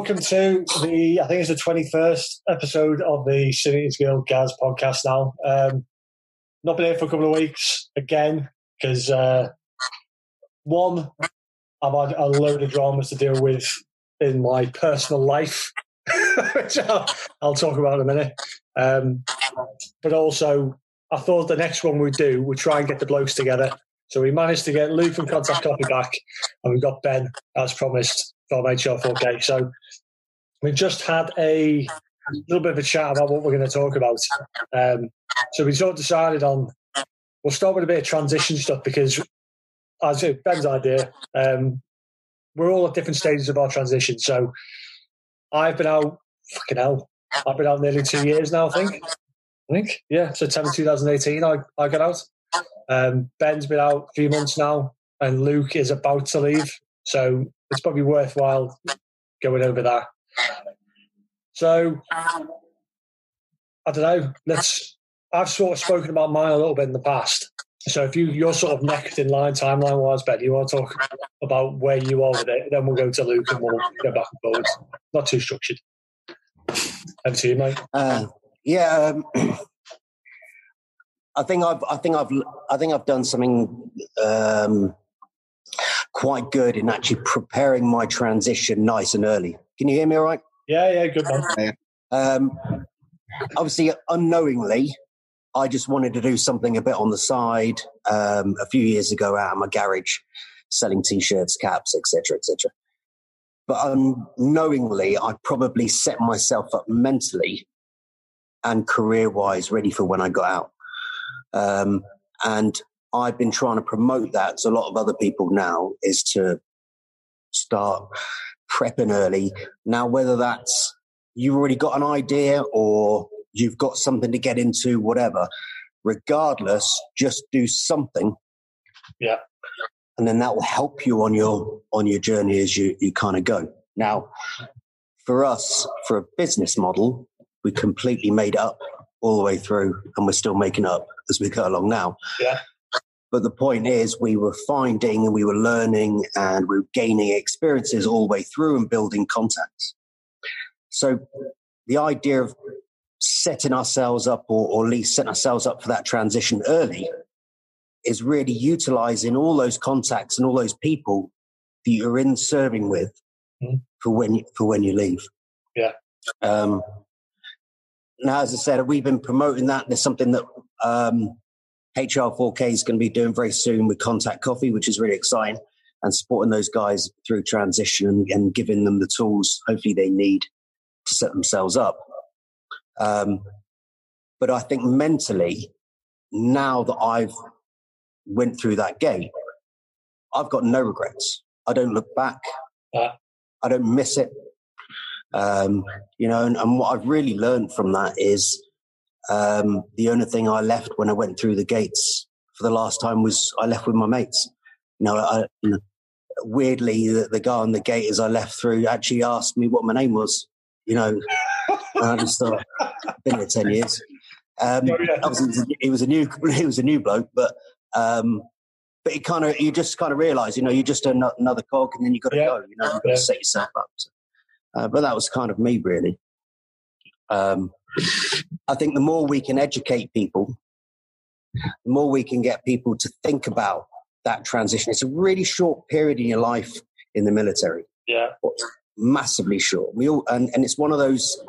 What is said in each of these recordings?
Welcome to the, I think it's the 21st episode of the Sin Eaters Guild Gaz podcast now. Um, not been here for a couple of weeks again, because uh, one, I've had a load of dramas to deal with in my personal life, which I'll, I'll, talk about in a minute. Um, but also, I thought the next one we'd do, we'd try and get the blokes together. So we managed to get Luke from Contact Coffee back, and we've got Ben, as promised, from HR4K. So we just had a little bit of a chat about what we're going to talk about. Um, so we sort of decided on we'll start with a bit of transition stuff because, as Ben's idea, um, we're all at different stages of our transition. So I've been out, fucking hell, I've been out nearly two years now. I think. I think yeah, September 2018. I I got out. Um, Ben's been out a few months now, and Luke is about to leave. So it's probably worthwhile going over that. So I don't know. Let's. I've sort of spoken about mine a little bit in the past. So if you you're sort of next in line timeline wise, Ben, you want to talk about where you are with it, then we'll go to Luke and we'll go back and forwards. Not too structured. Over to you, mate. Uh, yeah, um, I think I've I think I've I think I've done something um, quite good in actually preparing my transition nice and early. Can you hear me all right? Yeah, yeah, good man. Um, obviously, unknowingly, I just wanted to do something a bit on the side. Um, a few years ago, out of my garage, selling t-shirts, caps, etc., etc. But unknowingly, I probably set myself up mentally and career-wise ready for when I got out. Um, and I've been trying to promote that to a lot of other people now is to start prepping early. Now, whether that's you've already got an idea or you've got something to get into, whatever, regardless, just do something. Yeah. And then that will help you on your on your journey as you, you kind of go. Now, for us, for a business model, we completely made up all the way through and we're still making up as we go along now. Yeah. But the point is, we were finding and we were learning and we were gaining experiences all the way through and building contacts. So the idea of setting ourselves up or, or at least setting ourselves up for that transition early is really utilizing all those contacts and all those people that you're in serving with mm-hmm. for when you, for when you leave. Yeah. Um, now, as I said, we've been promoting that. There's something that um, HR4K is going to be doing very soon with Contact Coffee, which is really exciting, and supporting those guys through transition and, and giving them the tools hopefully they need to set themselves up. Um, but I think mentally, now that I've went through that gate, I've got no regrets. I don't look back. I don't miss it. Um, you know, and, and, what I've really learned from that is um, the only thing I left when I went through the gates for the last time was I left with my mates. You know, I, weirdly, the, the, guy on the gate as I left through actually asked me what my name was. You know, I just thought, I've been here 10 years. Um, oh, yeah. obviously, it was a new, it was a new bloke, but, um, but it kind of, you just kind of realize, you know, you're just another cog and then you've got to yeah. go, you know, you've got to set yourself up. So, uh, but that was kind of me, really. Um, I think the more we can educate people, the more we can get people to think about that transition. It's a really short period in your life in the military. Yeah. Massively short. We all, and, and it's one of those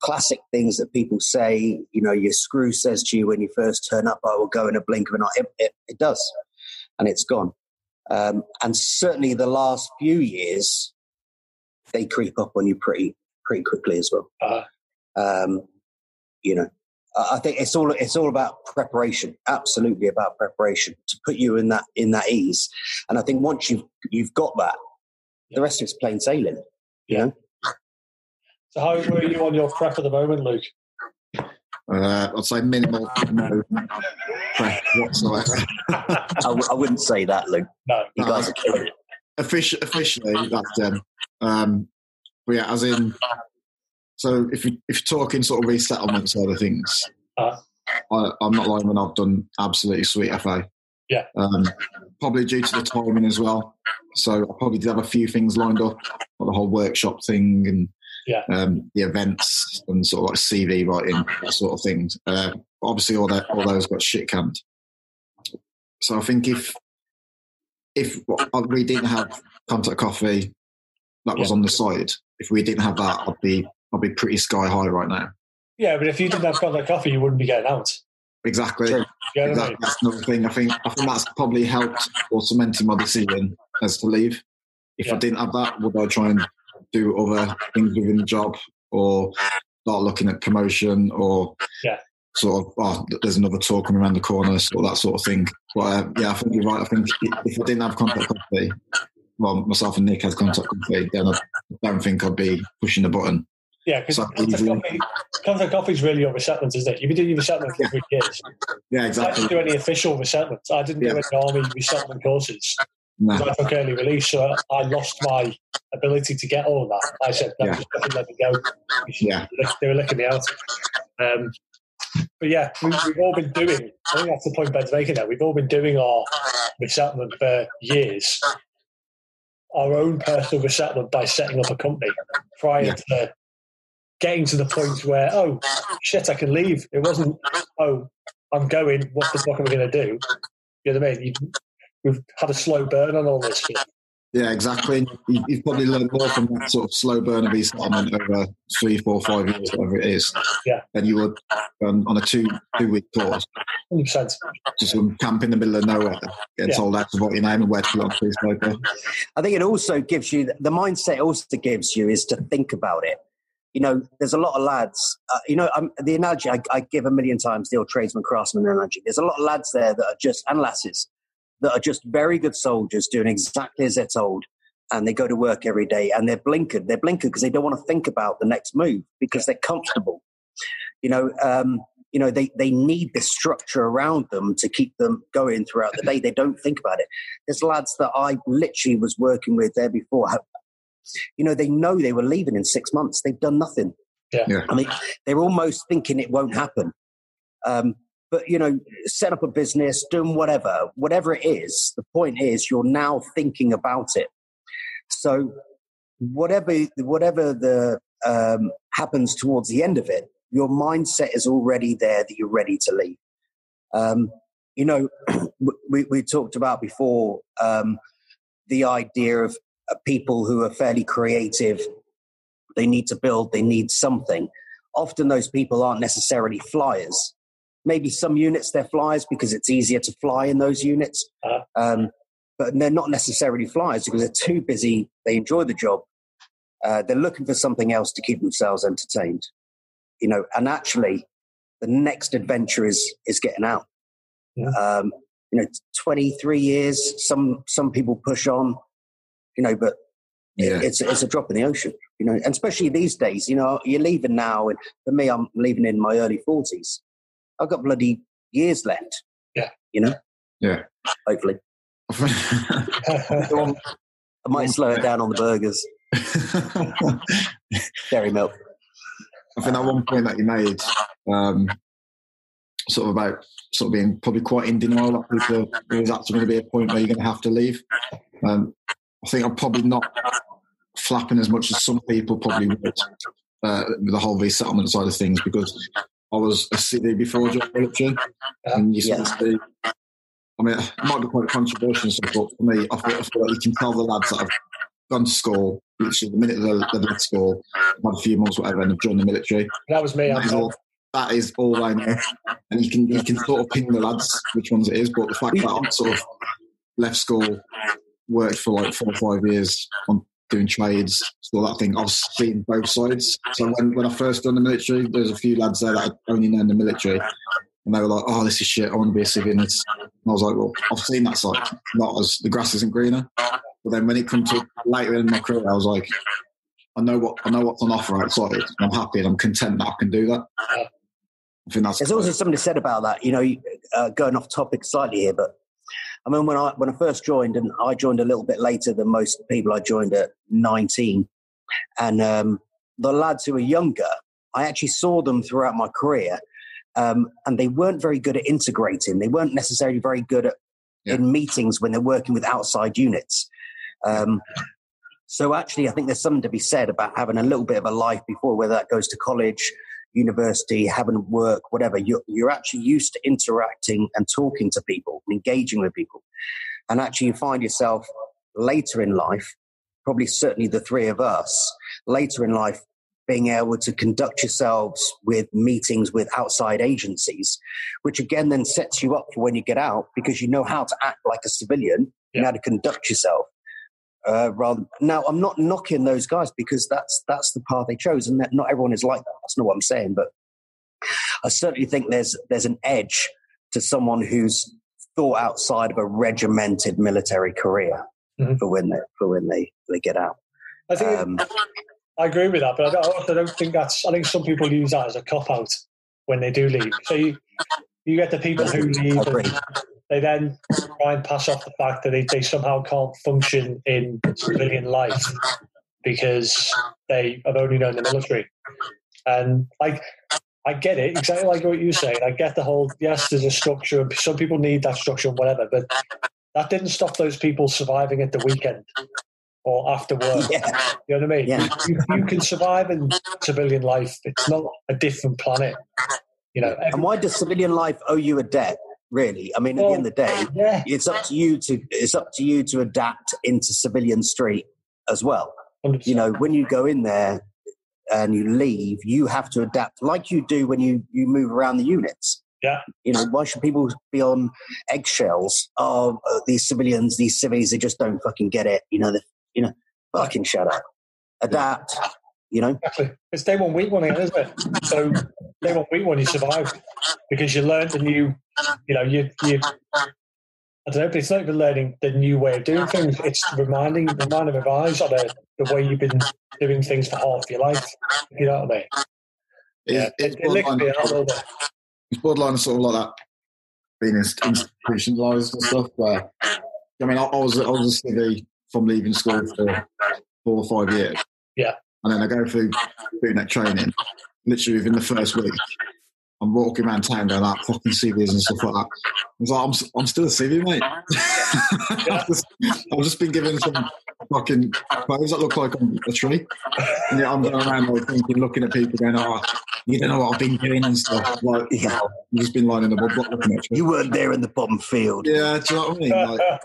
classic things that people say, you know, your screw says to you when you first turn up, I will go in a blink of an eye. It, it, it does. And it's gone. Um, and certainly the last few years, they creep up on you pretty, pretty quickly as well. Uh-huh. Um, you know, I think it's all it's all about preparation. Absolutely about preparation to put you in that in that ease. And I think once you've you've got that, the rest of it's plain sailing. You know. So how were you on your prep at the moment, Luke? Uh, I'd say minimal, no prep whatsoever. I w- I wouldn't say that, Luke. No, you no. guys are killing it. Offici- officially, that's um, um, but yeah, as in so if you if you're talking sort of resettlement side of things, uh, I, am not lying when I've done absolutely sweet FA. Yeah. Um, probably due to the timing as well. So I probably did have a few things lined up, like the whole workshop thing and Yeah. um, the events and sort of like CV writing, that sort of things. Uh, obviously, all that all those got shit canned. So I think if if we didn't have contact coffee that was Yeah. on the side, if we didn't have that, I'd be I'd be pretty sky high right now. Yeah, but if you didn't have contact coffee, you wouldn't be getting out. Exactly. True. You know what I That, that's another thing. I think I think that's probably helped or cemented my decision as to leave. If I didn't have that, would I try and do other things within the job or start looking at promotion or Yeah. sort of oh, there's another tour coming around the corner, or that sort of thing. But uh, yeah, I think you're right. I think if I didn't have contact coffee, well, myself and Nick had contact coffee, then I don't think I'd be pushing the button. Yeah, because contact easy. coffee, is really your resettlement, isn't it? You've been doing your resettlement for Yeah. three years. Yeah, exactly. I didn't do any official resettlements. I didn't Yeah. do any army resettlement courses. No. I took early release, so I lost my ability to get all of that. I said, no, Yeah. just fucking let me go. Yeah. They were licking me out. Um, but yeah, we, we've all been doing, I think that's the point Ben's making there. We've all been doing our resettlement for years. Our own personal resettlement by setting up a company prior Yeah. to getting to the point where, oh, shit, I can leave. It wasn't, oh, I'm going, what the fuck am I going to do? You know what I mean? You, we've had a slow burn on all this shit. Yeah, exactly. You, you've probably learned more from that sort of slow burn of resettlement over three, four, five years, whatever it is, Yeah. than you would um, on a two two week course. 100%. Just some camp in the middle of nowhere, getting Yeah. told out to what your name and where to put on a piece. I think it also gives you the mindset. Also gives you is to think about it. You know, there's a lot of lads. Uh, you know, um, the analogy I, I give a million times, the old tradesman craftsman analogy. There's a lot of lads there that are just and lasses that are just very good soldiers, doing exactly as they're told, and they go to work every day and they're blinkered. They're blinkered because they don't want to think about the next move because they're comfortable. You know, um, you know they they need the structure around them to keep them going throughout the day. They don't think about it. There's lads that I literally was working with there before. You know, they know they were leaving in six months. They've done nothing. Yeah. Yeah. I mean, they're almost thinking it won't happen. Um, but you know, set up a business, doing whatever, whatever it is. The point is, you're now thinking about it. So, whatever whatever the um, happens towards the end of it, your mindset is already there that you're ready to leave. Um, you know, we, we talked about before um, the idea of people who are fairly creative. They need to build. They need something. Often, those people aren't necessarily flyers. Maybe some units they're flyers because it's easier to fly in those units. Uh-huh. Um, but they're not necessarily flyers because they're too busy. They enjoy the job. Uh, they're looking for something else to keep themselves entertained. You know, and actually, the next adventure is is getting out. Yeah. Um, you know, twenty three years. Some some people push on. You know, but Yeah. it's it's a drop in the ocean. You know, and especially these days. You know, you're leaving now, and for me, I'm leaving in my early forties. I've got bloody years left. Yeah. You know. Yeah. Hopefully, I might slow it down on the burgers. Dairy milk. I think at one point that you made, um, sort of about sort of being probably quite in denial that there's actually going to be a point where you're going to have to leave. Um, I think I'm probably not flapping as much as some people probably would uh, with the whole resettlement side of things because I was a city before John military, and you sort of see. I mean, it might be quite controversial, and stuff, but for me, I feel, I feel like you can tell the lads that I've gone to school, literally the minute they've left school, had a few months, whatever, and have joined the military. that was me. That is I'm all. That is all I know, and you can you can sort of ping the lads which ones it is. But the fact that I'm sort of left school, worked for like four or five years on doing trades, all that thing. I've seen both sides. So when, when I first done the military, there was a few lads there that had only known the military, and they were like, "Oh, this is shit. I want to be a civilian." And I was like, "Well, I've seen that side. Not as the grass isn't greener." But then when it comes to later in my career, I was like, I know what I know what's on offer outside. and I'm happy and I'm content that I can do that. I think that's There's also something said about that. You know, uh, going off topic slightly here, but I mean, when I when I first joined, and I joined a little bit later than most people. I joined at 19, and um, the lads who were younger, I actually saw them throughout my career, um, and they weren't very good at integrating. They weren't necessarily very good at Yeah. in meetings when they're working with outside units. Um, so actually, I think there's something to be said about having a little bit of a life before, whether that goes to college, university, having work, whatever. You're, you're actually used to interacting and talking to people, engaging with people. And actually, you find yourself later in life, probably certainly the three of us, later in life, being able to conduct yourselves with meetings with outside agencies, which again then sets you up for when you get out because you know how to act like a civilian, you know how to conduct yourself. Uh, rather now, I'm not knocking those guys because that's that's the path they chose, and that not everyone is like that. That's not what I'm saying, but I certainly think there's there's an edge to someone who's thought outside of a regimented military career Mhm. for when they for when they they get out. I think Um, I agree with that, but I don't- also don't think that's. I think some people use that as a cop out when they do leave. So you, you get the people who leave, and they then try and pass off the fact that they, they somehow can't function in civilian life because they have only known the military. And like, I get it exactly like what you say. I get the whole yes, there's a structure, and some people need that structure and whatever, but that didn't stop those people surviving at the weekend or after work. yeah, You know what I mean? Yeah. You, you can survive in civilian life. It's not a different planet. You know, and why does civilian life owe you a debt? Really, I mean, at the end of the day, yeah, it's up to you to it's up to you to adapt into civilian street as well. 100%. You know, when you go in there and you leave, you have to adapt like you do when you you move around the units. Yeah. You know, why should people be on eggshells? Oh, uh, these civilians, these civvies, they just don't fucking get it. You know, you know, fucking shut up. Adapt. You know, exactly. It's day one, week one again, isn't it? So day one, week one, you survive because you learned the new. You know, you you. I don't know, but it's not even learning the new way of doing things. It's reminding, reminding of eyes on the, the way you've been doing things for half your life. You know what I mean? It- it's, it, it licks borderline, me out a little bit. it's borderline sort of like that being institutionalized and stuff. Where I mean, I, I was I was a civvy from leaving school for four or five years. Yeah. And then I go through doing that training. Literally within the first week, I'm walking around town going like fucking civvies and stuff like that. I was like, I'm, s- I'm still a civvy, mate. I've, just, I've just been given some fucking clothes that look like I'm a tree. And yeah, I'm going around like thinking, looking at people going, oh, you don't know what I've been doing and stuff. Like, Yeah. you've just been lying in the mud block looking at you. you weren't there in the bottom field. Yeah, do you know what I mean? Like,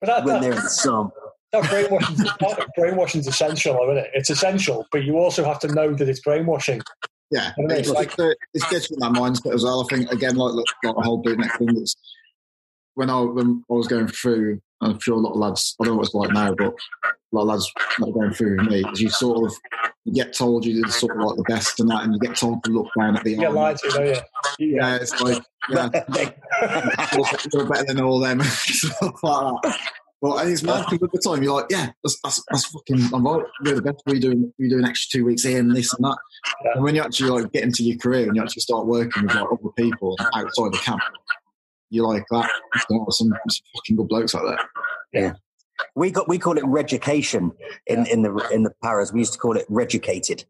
but that, You weren't that, there in the sun. That brainwashing, that brainwashing's essential, isn't it? It's essential, but you also have to know that it's brainwashing. yeah, it's, it's like, it's getting that mindset as well. I think, again, like, like the whole bootneck thing, That's when I, when I was going through, I'm sure a lot of lads, I don't know what it's like now, but a lot of lads not going through with me, you sort of you get told you're sort of like the best and that, and you get told to look down at the You get lied to, don't you? You- Yeah, it's like, yeah, you're, better than all them, stuff like that. Well, and it's mad because at the time you're like, yeah, that's, that's, that's fucking, I'm right, we're the best, we're doing, we're doing extra two weeks here and this and that. Yeah. And when you actually like get into your career and you actually start working with like other people outside the camp, you're like, that, you know, some, some fucking good blokes out there. Yeah. We got we call it reducation in, in the in the paras. We used to call it reducated,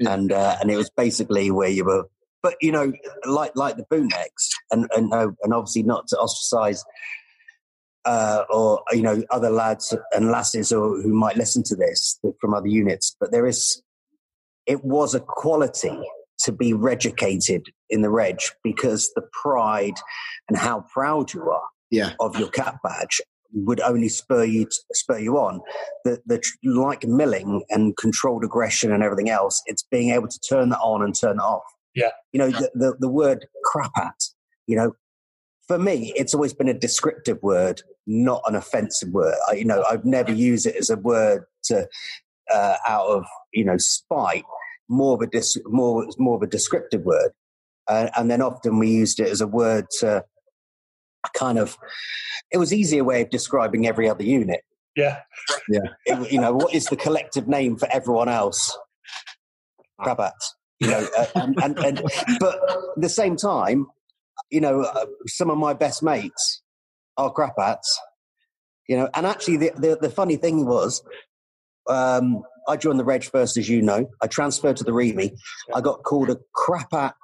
Yeah. and uh, and it was basically where you were. But you know, like like the bootnecks, and and uh, and obviously not to ostracize. Uh, or you know other lads and lasses or who might listen to this from other units, but there is it was a quality to be reducated in the reg because the pride and how proud you are Yeah. of your cap badge would only spur you to, spur you on. The the like milling and controlled aggression and everything else. It's being able to turn that on and turn it off. Yeah. You know the the, the word crap at. You know, for me, it's always been a descriptive word, not an offensive word. I, you know, I've never used it as a word to uh, out of you know spite. More of a dis- more more of a descriptive word, uh, and then often we used it as a word to kind of. It was easier way of describing every other unit. Yeah. It- you know, what is the collective name for everyone else? Crabats. You know, uh, and, and, and but at the same time, you know, uh, some of my best mates are crapats. You know, and actually, the the, the funny thing was, um, I joined the Reg first, as you know. I transferred to the REME. I got called a crapat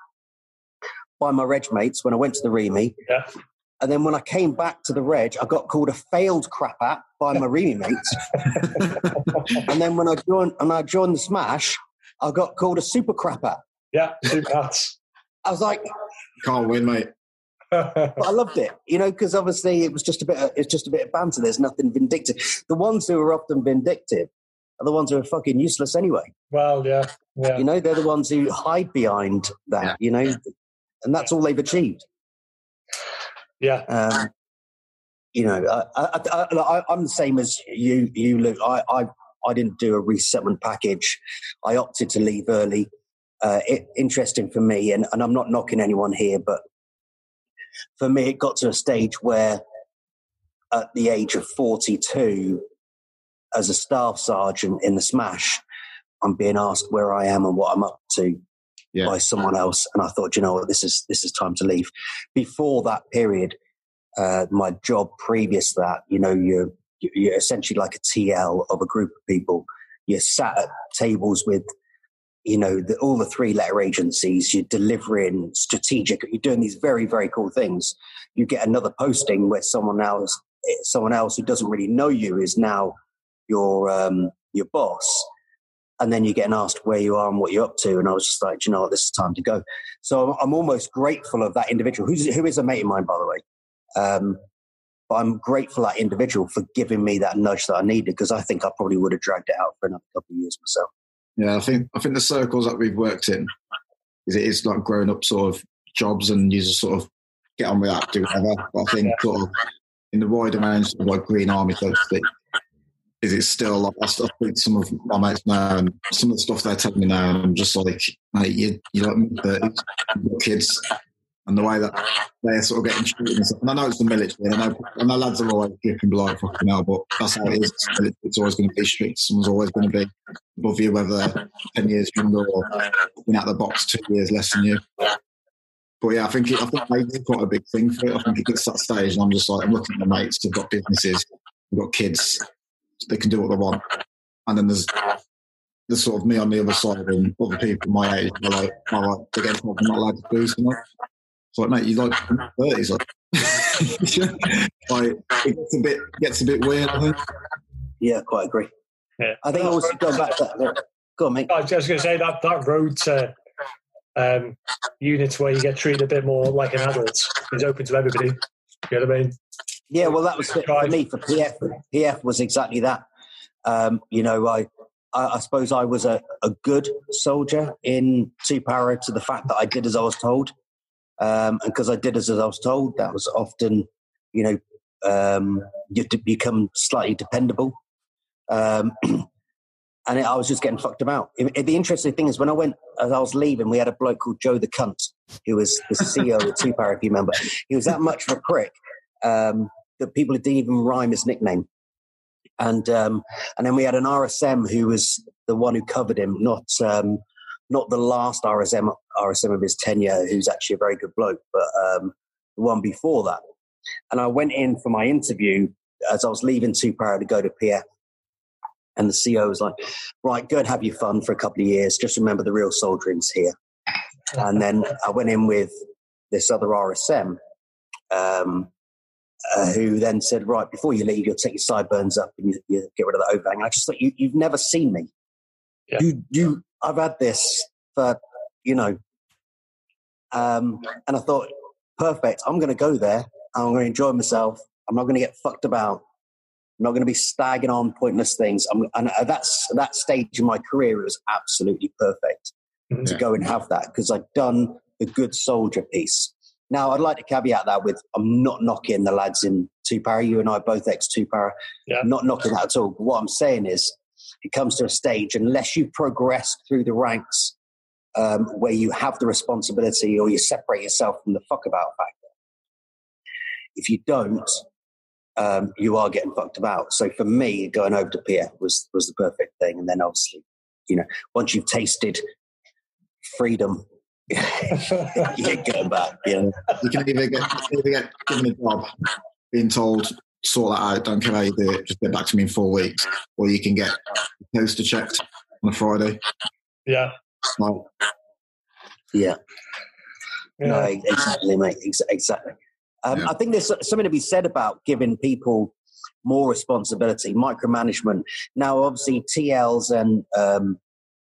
by my Reg mates when I went to the REME. Yeah. And then when I came back to the reg, I got called a failed crap at by my roomie mates. and then when I joined and I joined the Smash, I got called a super crap at. Yeah, super hats. I was like, Can't win, mate. but I loved it, you know, because obviously it was just a bit. Of, it's just a bit of banter. There's nothing vindictive. The ones who are often vindictive are the ones who are fucking useless anyway. well, yeah, yeah. You know, they're the ones who hide behind that. Yeah. You know, and that's all they've achieved. Yeah, Um, you know, I, I, I, I, I'm the same as you, you, Luke. I, I, I didn't do a resettlement package. I opted to leave early. Uh, it, interesting for me, and, and I'm not knocking anyone here, but for me, it got to a stage where, at the age of 42, as a staff sergeant in the Smash, I'm being asked where I am and what I'm up to Yeah. by someone else, and I thought, you know what, this is this is time to leave. Before that period, uh, my job previous to that, you know, you're you're essentially like a TL of a group of people. You're sat at tables with, you know, the, all the three letter agencies. You're delivering strategic. You're doing these very very cool things. You get another posting where someone else, someone else who doesn't really know you is now your um, your boss and then you're getting asked where you are and what you're up to. And I was just like, "Do you know what, this is time to go. So I'm, I'm almost grateful of that individual, who's, who is a mate of mine, by the way. Um, but I'm grateful that individual for giving me that nudge that I needed because I think I probably would have dragged it out for another couple of years myself. Yeah, I think I think the circles that we've worked in is it is like grown up sort of jobs and you just sort of get on with that, do whatever. But I think sort of in the wider range of like Green Army, to speak, is it still like I still speak some of my mates now and some of the stuff they're telling me now, and I'm just like, mate, you you like kids, and the way that they're sort of getting treated. And, and I know it's the military, and I know, know lads are always flipping below fucking hell, but that's how it is. It's. Always going to be strict. Someone's always going to be above you, whether they're ten years younger or been out of the box two years less than you. But yeah, I think it, I think age quite a big thing for it. I think it gets that stage, and I'm just like, I'm looking at my mates who've got businesses, who've got kids, they can do what they want, and then there's there's sort of me on the other side, and other people my age are like, oh, like they're getting not allowed to do something. It's like, mate, you like thirties, like, like it gets a bit gets a bit weird. I think. Yeah, quite agree. Yeah. I think also going back to that. Go on, mate. I was just going to say that that road to um, units where you get treated a bit more like an adult is open to everybody. You know what I mean? Yeah, well, that was it for me for PF. PF was exactly that. Um, you know, I, I, I suppose I was a, a good soldier in two para to the fact that I did as I was told, um, and because I did as I was told, that was often, you know, um, you become slightly dependable. Um, and I was just getting fucked about. It- it- the interesting thing is, when I went, as I was leaving, we had a bloke called Joe the Cunt, who was the CEO of Two Para, if you remember. He was that much of a prick um, that people didn't even rhyme his nickname. And um, and then we had an RSM who was the one who covered him, not um, not the last RSM RSM of his tenure, who's actually a very good bloke, but um, the one before that. And I went in for my interview as I was leaving Two Para to go to PF. And the CEO was like, right, go and have your fun for a couple of years. Just remember the real soldiering's here. And then I went in with this other RSM, um, uh, who then said, right, before you leave, you'll take your sideburns up and you, you get rid of the overhang. I just thought, you, you've never seen me. Yeah. You, you, I've had this for, you know, um, and I thought, perfect. I'm going to go there. I'm going to enjoy myself. I'm not going to get fucked about. I'm not going to be stagging on pointless things. I'm, and at that's that stage in my career, it was absolutely perfect Mhm. to go and have that because I'd done the good soldier piece. Now, I'd like to caveat that with I'm not knocking the lads in two para. You and I both ex two para. Yeah. Not knocking that at all. But what I'm saying is, it comes to a stage unless you progress through the ranks um, where you have the responsibility or you separate yourself from the fuck about factor. If you don't, um, you are getting fucked about. So for me, going over to PF was was the perfect thing. And then obviously, you know, once you've tasted freedom, you can't going back. You know? You can either get, get given a job, being told, sort that out, don't care how you do it, just get back to me in four weeks, or you can get the poster checked on a Friday. yeah. Like, Yeah. yeah. No, exactly, mate. Exactly. Um, Yeah. I think there's something to be said about giving people more responsibility, micromanagement. Now, obviously, TLs and um,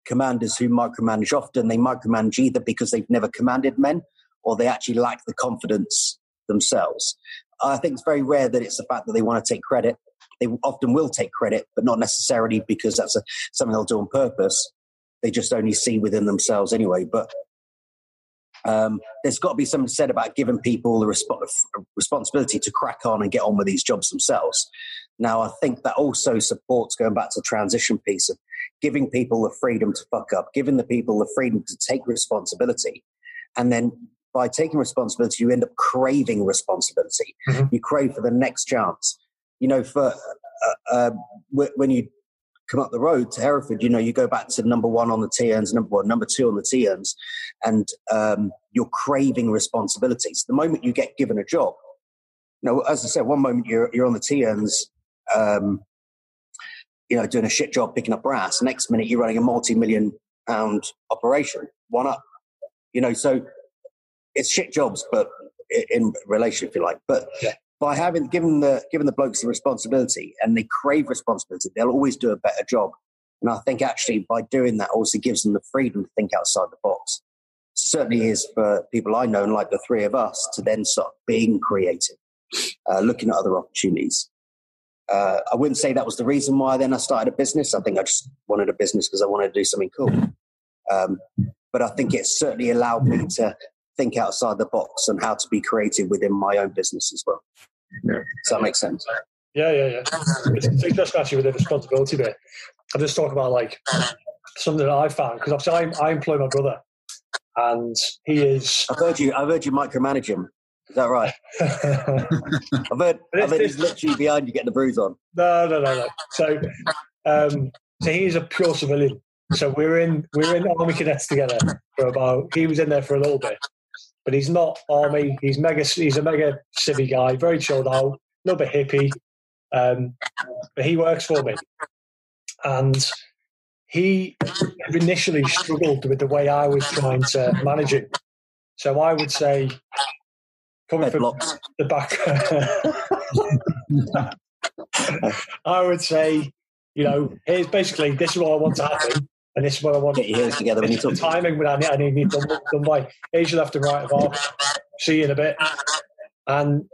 commanders who micromanage often, they micromanage either because they've never commanded men or they actually lack the confidence themselves. I think it's very rare that it's the fact that they want to take credit. They often will take credit, but not necessarily because that's a, something they'll do on purpose. They just only see within themselves anyway. But um, there's got to be something said about giving people the resp- responsibility to crack on and get on with these jobs themselves. Now, I think that also supports going back to the transition piece of giving people the freedom to fuck up, giving the people the freedom to take responsibility. And then by taking responsibility, you end up craving responsibility. Mhm. You crave for the next chance. You know, for uh, uh, when you come up the road to Hereford, you know, you go back to number one on the TNs, number one, number two on the TNs, and um, you're craving responsibilities. The moment you get given a job, you know, as I said, one moment you're you're on the TNs, um, you know, doing a shit job picking up brass. Next minute you're running a multi-million pound operation. One up, you know. So it's shit jobs, but in relation, if you like. But Yeah. by having given the given the blokes the responsibility and they crave responsibility, they'll always do a better job. And I think actually by doing that also gives them the freedom to think outside the box. Certainly is for people I know, and like the three of us, to then start being creative, uh, looking at other opportunities. Uh, I wouldn't say that was the reason why then I started a business. I think I just wanted a business because I wanted to do something cool. Um, but I think it certainly allowed me to think outside the box and how to be creative within my own business as well. Yeah. Does that make sense? Yeah, yeah, yeah. It's, it's interesting actually with the responsibility bit. I just talk about like something that I found because obviously I, I employ my brother, and he is. I've heard you. I've heard you micromanage him. Is that right? I've heard. I've heard he's literally behind you getting the bruise on. No, no, no, no. So, um, so he's a pure civilian. So we're in we're in army cadets together for about. He was in there for a little bit, but he's not army. He's mega. He's a mega civvy guy, very chilled out, a little bit hippie. Um, but he works for me, and he initially struggled with the way I was trying to manage it. So I would say, coming Bed from blocks. the back. I would say, you know, here's basically this is what I want to happen, and this is what I want. Get your heels together when you talk. the timing when I need, I need done, done by. Your left and right of arm. See you in a bit. And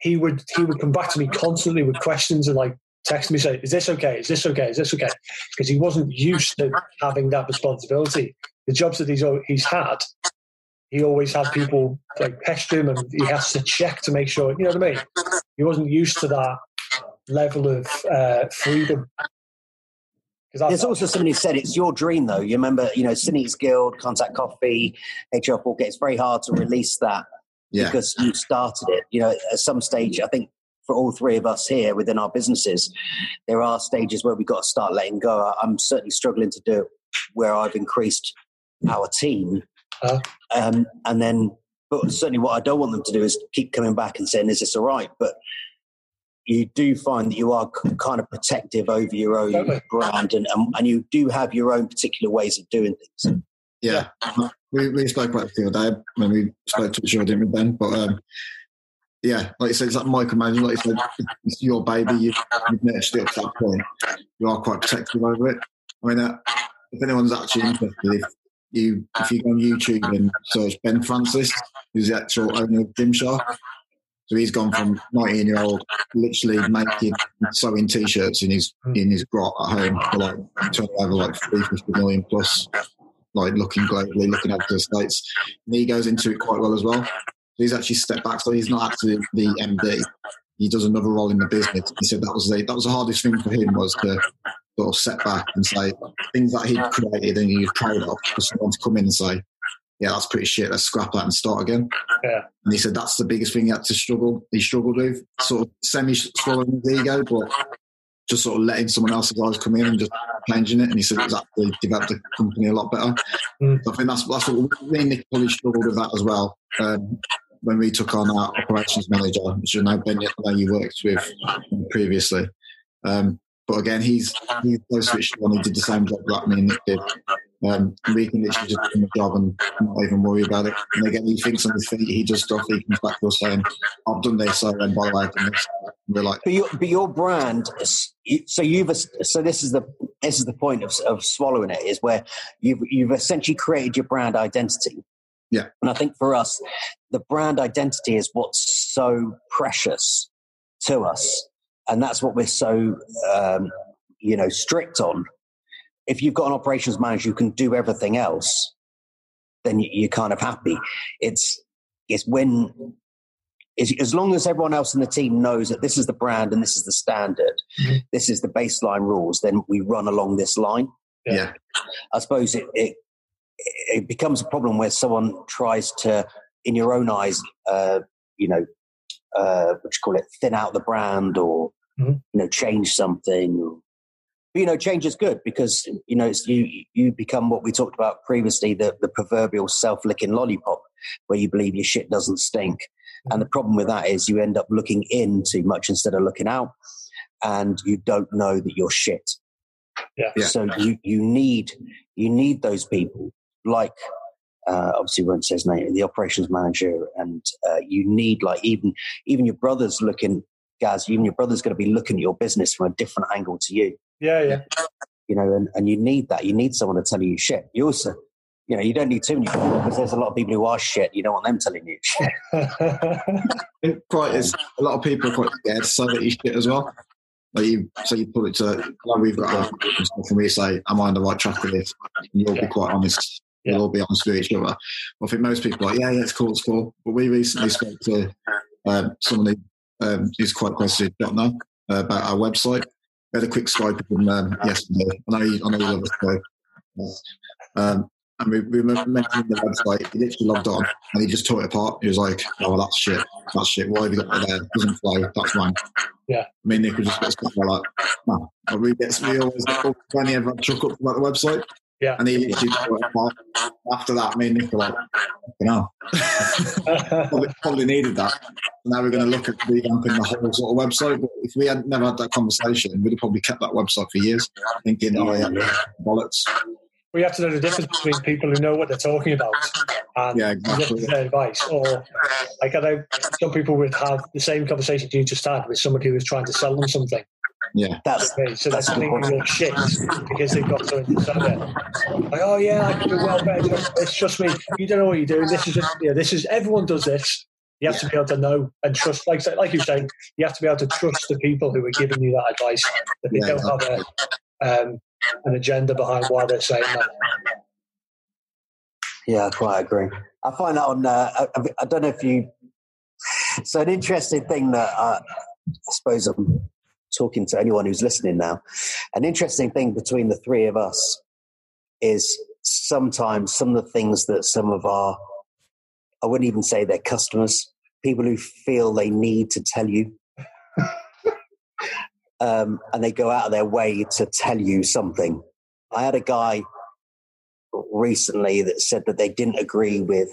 he would he would come back to me constantly with questions and like text me say, "Is this okay? Is this okay? Is this okay?" Because he wasn't used to having that responsibility. The jobs that he's he's had, he always had people like pester him, and he has to check to make sure. You know what I mean? He wasn't used to that level of uh, freedom. Because There's also somebody who said it's your dream, though. You remember, you know, Sin Eaters Guild, Contact Coffee, HR 4K. It's very hard to release that Yeah. because you started it. You know, at some stage, I think for all three of us here within our businesses, there are stages where we've got to start letting go. I'm certainly struggling to do it where I've increased our team. Uh. Um, and then, but certainly what I don't want them to do is keep coming back and saying, is this all right? But you do find that you are kind of protective over your own Totally. brand and, and, and you do have your own particular ways of doing things. Yeah, we, we spoke about it the other day when we spoke to each other, didn't we, Ben? But um, yeah, like you said, it's like micromanaging. Like you said, it's your baby. You, you've nurtured it up to that point. You are quite protective over it. I mean, uh, if anyone's actually interested, if you if you go on YouTube and search Ben Francis, who's the actual owner of Gymshark, so he's gone from 19 year old, literally making sewing t-shirts in his hmm. in his grot at home for like turning over like 350 million plus like looking globally, looking to the states. And he goes into it quite well as well. He's actually stepped back, so he's not actually the MD. He does another role in the business. He said that was the that was the hardest thing for him was to sort of step back and say things that he'd created and he was proud of for someone to come in and say, "Yeah, that's pretty shit. Let's scrap that and start again." Yeah. And he said that's the biggest thing he had to struggle. He struggled with sort of semi swallowing his ego, but just sort of letting someone else's eyes come in and just changing it. And he said it's actually developed the company a lot better. Mm. So I think that's that's what me and Nick probably struggled with that as well. Um, when we took on our operations manager, which I know Ben, I know you worked with previously. Um, but again, he's he's so switched on. He did the same job that me and Nick did. Um, we can literally just do the job and not even worry about it. And again, he thinks on his feet, he does stuff, he comes back to us saying, I've done this, so then by the way, I've done this. And we're like, But your, but your brand, so you've so this is the this is the point of, of swallowing it is where you've you've essentially created your brand identity. Yeah. And I think for us, the brand identity is what's so precious to us, and that's what we're so um, you know strict on. If you've got an operations manager who can do everything else, then you're kind of happy. It's it's when as long as everyone else in the team knows that this is the brand and this is the standard, mm-hmm. this is the baseline rules, then we run along this line. Yeah. I suppose it, it, it becomes a problem where someone tries to, in your own eyes, uh, you know, uh, what you call it, thin out the brand or mm-hmm. you know change something. But, you know, change is good because you know it's you you become what we talked about previously the the proverbial self licking lollipop, where you believe your shit doesn't stink and the problem with that is you end up looking in too much instead of looking out, and you don't know that you're shit. Yeah. yeah. So you, you need you need those people like uh, obviously won't say his name, the operations manager, and uh, you need like even even your brother's looking, guys. Even your brother's going to be looking at your business from a different angle to you. Yeah, yeah. You know, and, and you need that. You need someone to tell you shit. You also you know, you don't need too many people because there's a lot of people who are shit. You don't want them telling you shit. quite is a lot of people are quite scared to say that you shit as well. Like you, so you put it to like we've got a stuff and we say, "Am I on the right track with this?" And you'll yeah. be quite honest. We'll all be honest with each other. I think most people are like, "Yeah, yeah, it's cool, it's cool." But we recently spoke to um, someone who um, is quite Don't know uh, about our website. We had a quick Skype with him um, yesterday. I know, you, I know you love us, um, and we, we mentioned the website. He literally logged on and he just tore it apart. He was like, "Oh, that's shit. That's shit. Why have you got that there? It doesn't flow. That's mine." Yeah. Me and Nick would just get stuff like, "No." But we get we always get plenty of chuck up about the website. Yeah. And he literally tore it apart. After that, me and Nick were like, "You know, probably, probably needed that." Now we're going to look at revamping the whole sort of website. But if we had never had that conversation, we'd have probably kept that website for years, thinking, "Oh yeah, bollocks." we have to know the difference between people who know what they're talking about and yeah, exactly. their advice. Or like I know some people would have the same conversation you just had with somebody who was trying to sell them something. Yeah, that's okay, so that's thinking you're shit because they've got something to sell it. Like, oh yeah, I can do well better. It's trust me, you don't know what you're doing. This is just, yeah, this is everyone does this. You have yeah. to be able to know and trust. Like like you're saying, you have to be able to trust the people who are giving you that advice. That they yeah, don't exactly. have a um, an agenda behind why they're saying that. Yeah, I quite agree. I find that on. Uh, I, I, don't know if you. So an interesting thing that uh, I suppose I'm talking to anyone who's listening now. An interesting thing between the three of us is sometimes some of the things that some of our, I wouldn't even say they're customers, people who feel they need to tell you um, and they go out of their way to tell you something. I had a guy recently that said that they didn't agree with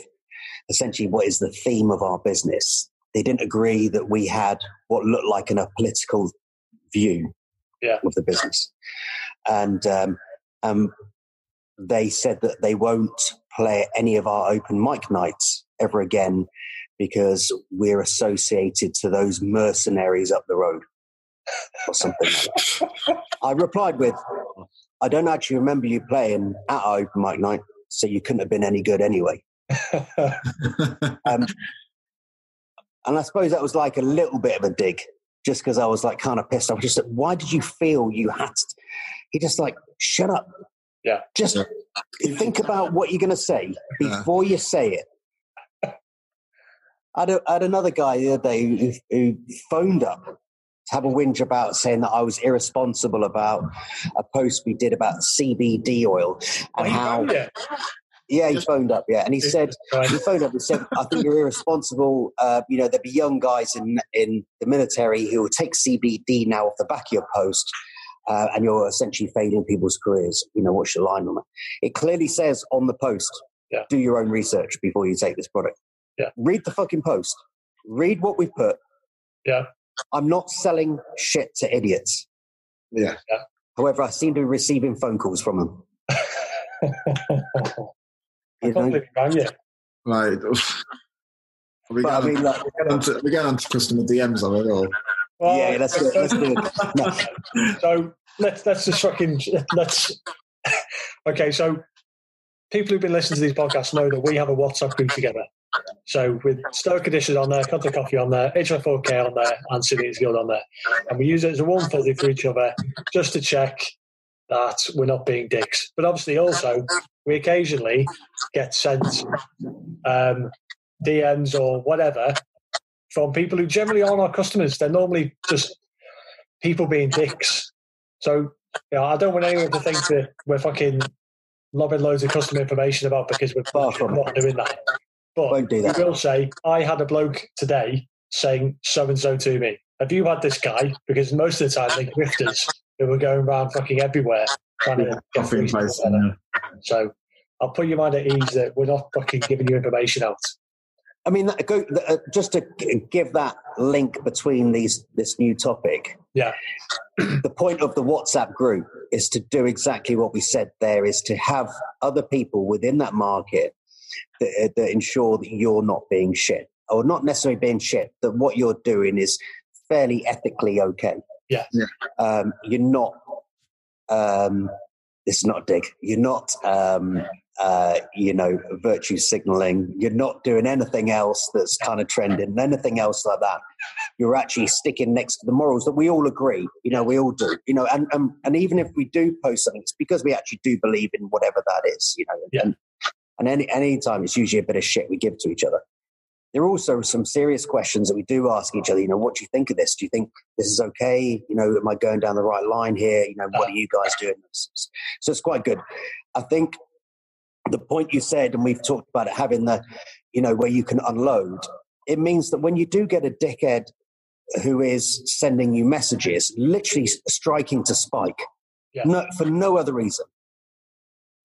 essentially what is the theme of our business. They didn't agree that we had what looked like an, a political view yeah. of the business. And um, um, they said that they won't play any of our open mic nights ever again because we're associated to those mercenaries up the road or something like that. I replied with, I don't actually remember you playing at our open mic night, so you couldn't have been any good anyway. um, and I suppose that was like a little bit of a dig, just because I was like kind of pissed off. Just like, why did you feel you had to? He just like, shut up. Yeah. Just yeah. think about what you're going to say before you say it. I had, a, I had another guy the other day who, who phoned up to have a whinge about saying that I was irresponsible about a post we did about CBD oil and oh, how. Yeah, he phoned up. Yeah, and he said he phoned up and said, "I think you're irresponsible. Uh, you know, there'll be young guys in in the military who will take CBD now off the back of your post, uh, and you're essentially failing people's careers. You know, what's your line on it? It clearly says on the post, yeah. do your own research before you take this product. Yeah. Read the fucking post. Read what we've put. Yeah. I'm not selling shit to idiots. Yeah. However, I seem to be receiving phone calls from them. I You can't know? believe he rang you. Like, we But I get mean, like, onto, we get onto customer DMs of it all. Well, yeah, let's do it. Let's do it. No, So let's let's just fucking let's. okay, so people who've been listening to these podcasts know that we have a WhatsApp group together. So with Stoke Edition on there, Contact Coffee on there, HR4K on there, and City Guild on there, and we use it as a warm fuzzy for each other just to check that we're not being dicks. But obviously, also we occasionally get sent um, DMs or whatever from people who generally aren't our customers. They're normally just people being dicks. So you know, I don't want anyone to think that we're fucking lobbing loads of customer information about because we're Far from not doing that. But do that. we will say, I had a bloke today saying so and so to me. Have you had this guy? Because most of the time they're grifters who are going around fucking everywhere trying to get Coffee free place. together. So I'll put your mind at ease that we're not fucking giving you information out. I mean, go, uh, just to give that link between these this new topic. Yeah. The point of the WhatsApp group is to do exactly what we said. There is to have other people within that market that, uh, that ensure that you're not being shit, or not necessarily being shit. That what you're doing is fairly ethically okay. Yeah. Yeah. Um, you're not. Um, this is not a dig. You're not. Um, uh, you know, virtue signaling. You're not doing anything else that's kind of trending, anything else like that. You're actually sticking next to the morals that we all agree. You know, we all do. You know, and and, and even if we do post something, it's because we actually do believe in whatever that is. You know, Yeah. and and any any time it's usually a bit of shit we give to each other. There are also some serious questions that we do ask each other. You know, what do you think of this? Do you think this is okay? You know, am I going down the right line here? You know, what are you guys doing? So it's quite good. I think the point you said, and we've talked about it, having the, you know, where you can unload, it means that when you do get a dickhead who is sending you messages, literally striking to spike, Yeah. no, for no other reason,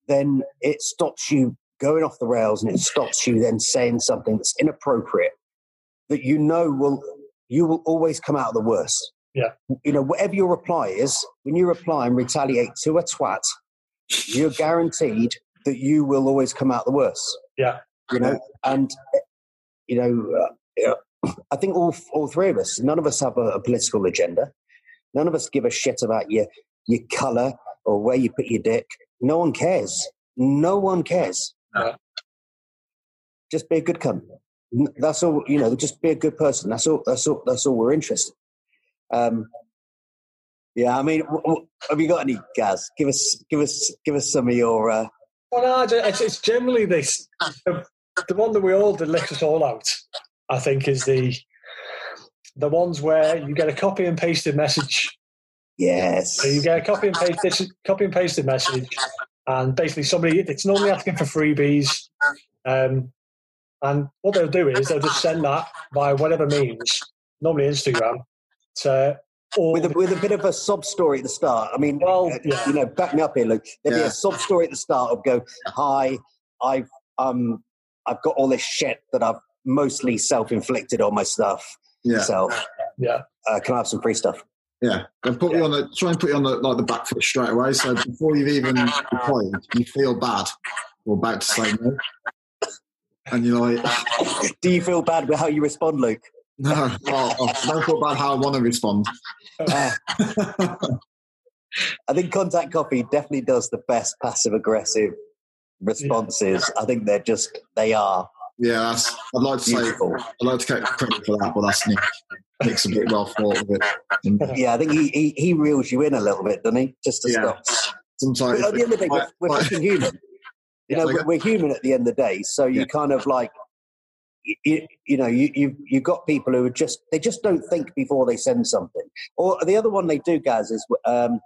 then it stops you going off the rails and it stops you then saying something that's inappropriate that you know will you will always come out the worst. Yeah. You know, whatever your reply is, when you reply and retaliate to a twat, you're guaranteed that you will always come out the worst. Yeah. You know, and you know, uh, yeah, I think all all three of us, none of us have a, a political agenda. None of us give a shit about your your color or where you put your dick. No one cares. No one cares. No. Just be a good cunt. That's all. You know, just be a good person. That's all. That's all. That's all we're interested. Um, yeah, I mean, w- w- have you got any, Gaz? Give us, give us, give us some of your. Uh, Well, no, it's, it's generally this the, the one that we all that licks us all out. I think is the the ones where you get a copy and pasted message. yes. So you get a copy and paste this copy and pasted message, and basically somebody it's normally asking for freebies. Um, and what they'll do is they'll just send that by whatever means, normally Instagram, to all with a, with a bit of a sob story at the start. I mean, Well, uh, yeah. you know, back me up here, Luke. There'd be a sob story at the start of go, "Hi, I've um, I've got all this shit that I've mostly self-inflicted on myself. Yeah, So, yeah, uh, can I have some free stuff? Yeah. They'll put you on the try and put you on the like the back foot straight away. So before you've even replied, you feel bad or about to say no, and you're like, Do you feel bad with how you respond, Luke? no, oh, oh, don't feel bad how I want to respond. Uh, I think Contact Coffee definitely does the best passive-aggressive responses. I think they're just they are Yeah, that's, I'd like to say. I'd like to take credit for that, but that's Nick. Nick's a bit well thought of it. And Yeah, I think he, he he reels you in a little bit, doesn't he? Just to Yeah. stop. sometimes But at the end of the day, we're, we're like- fucking human. You know, Like- we're, we're human at the end of the day. So you Yeah. kind of like, you, you know, you, you you've got people who are just they just don't think before they send something. Or the other one they do, Gaz, is um,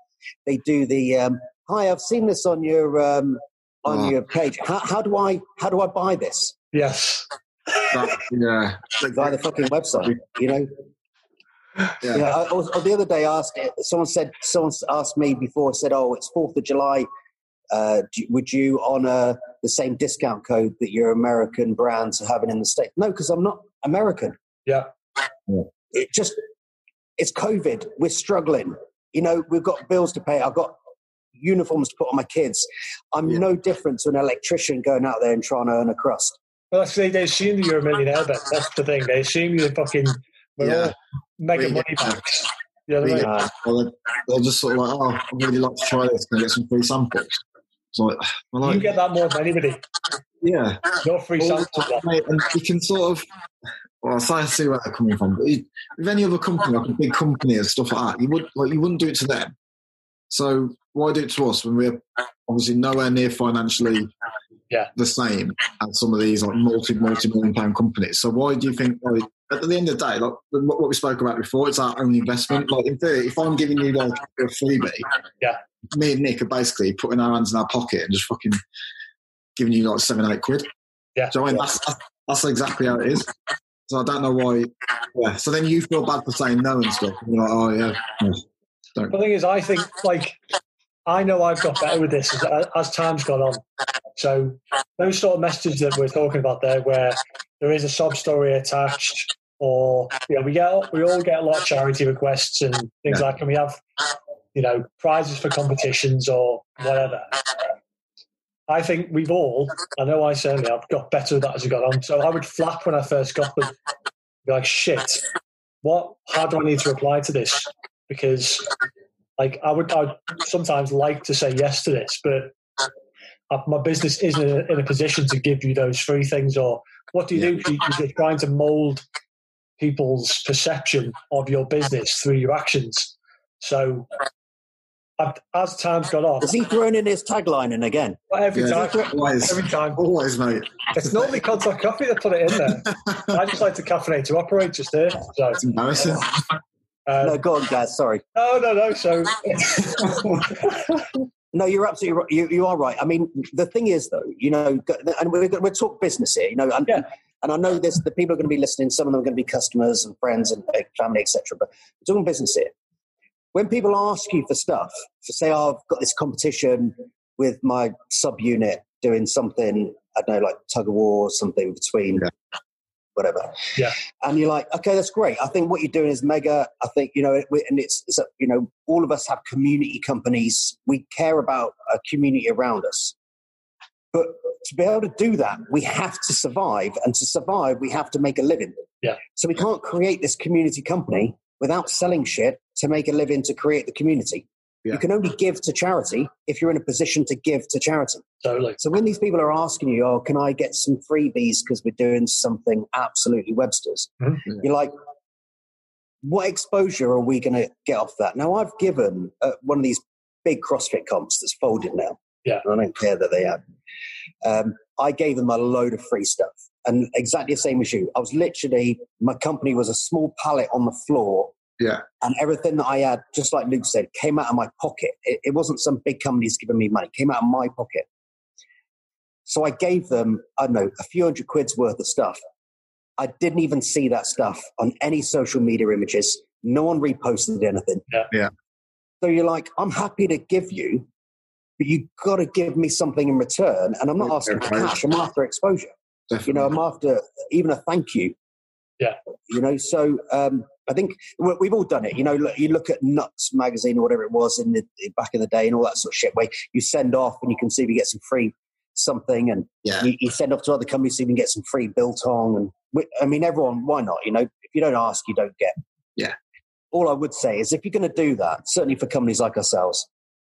they do the um, hi, I've seen this on your um, on Oh. your page. How, how do I how do I buy this? yes, that, yeah, Via the fucking website, you know. Yeah. You know, I, or, or the other day, I asked someone said someone asked me before said, "Oh, it's Fourth of July. Uh, do, would you honour the same discount code that your American brands are having in the states?" No, because I'm not American. yeah, It just it's COVID. We're struggling. You know, we've got bills to pay. I've got uniforms to put on my kids. I'm Yeah. no different to an electrician going out there and trying to earn a crust. Well, that's, they, they assume that you're a millionaire, but that's the thing. They assume you're fucking, we're Yeah. all mega We money back. bags. You know what I we mean? get- they'll, just sort of like, oh, I'd really like to try this and get some free samples. So like, well, You like get that more than anybody. yeah, Your free Well, samples. mate, and you can sort of. Well, I see where they're coming from, but you- with any other company, like a big company and stuff like that, you would like you wouldn't do it to them. So why do it to us when we're obviously nowhere near financially Yeah. the same as some of these like multi multi million pound companies? So why do you think like at the end of the day, like what we spoke about before, it's our own investment. Like in theory, if I'm giving you like a freebie, Yeah. me and Nick are basically putting our hands in our pocket and just fucking giving you like seven, eight quid. Yeah. Do you know what I mean? That's, that's, that's exactly how it is. So I don't know why. Yeah. So then you feel bad for saying no and stuff. And you're like, oh yeah. yeah. The thing is, I think, like, I know I've got better with this as, as time's gone on. So those sort of messages that we're talking about there, where there is a sob story attached, or you know, we get we all get a lot of charity requests and things Yeah. like, and we have you know prizes for competitions or whatever. I think we've all, I know I certainly have got better at that as we got on. So I would flap when I first got them, be like, shit, what? How do I need to reply to this? Because like I would, I'd sometimes like to say yes to this, but uh, my business isn't in a, in a position to give you those free things. Or what do you Yeah. do? You- You're trying to mold people's perception of your business through your actions. So as time's gone on, Has he thrown in his tagline in again? every Yeah. time, Always, every time. always, mate. It's normally contact coffee that put it in there. I just like to caffeinate to operate just here. So, It's embarrassing. uh, no, go on, Gaz. Sorry. no, no, no. So, No, you're absolutely right. You, you are right. I mean, the thing is, though, you know, and we're, we're talk business here, you know, and, Yeah. And I know this, the people are going to be listening. Some of them are going to be customers and friends and uh, family, etc. But we're talking business here. When people ask you for stuff, to say, oh, I've got this competition with my subunit doing something, I don't know, like tug of war or something between whatever. Yeah. And you're like, okay, that's great. I think what you're doing is mega. I think, you know, and it's, it's a, you know, all of us have community companies. We care about a community around us. But to be able to do that, we have to survive. And to survive, we have to make a living. Yeah. So we can't create this community company without selling shit to make a living to create the community. Yeah. You can only give to charity if you're in a position to give to charity. totally. So when these people are asking you, "Oh, can I get some freebies because we're doing something absolutely Webster's?" Mhm. You're like, "What exposure are we going to get off that?" Now, I've given uh, one of these big CrossFit comps that's folded now. Yeah. I don't care that they have. Um, I gave them a load of free stuff, and exactly the same as you. I was literally my company was a small pallet on the floor Yeah. and everything that I had, just like Luke said, came out of my pocket. It, it wasn't some big companies giving me money; it came out of my pocket. So I gave them, I don't know, a few hundred quid's worth of stuff. I didn't even see that stuff on any social media images. No one reposted anything. Yeah. Yeah. So you're like, I'm happy to give you, but you've got to give me something in return. And I'm not Yeah, asking for right. cash. I'm after exposure Definitely. you know i'm after even a thank you Yeah. you know so um i think we- we've all done it you know look, you look at nuts magazine or whatever it was in the back in the day and all that sort of shit where you send off and you can see if you get some free something and yeah. you, you send off to other companies so you can get some free biltong and we, i mean everyone why not you know if you don't ask you don't get Yeah. all i would say is if you're going to do that certainly for companies like ourselves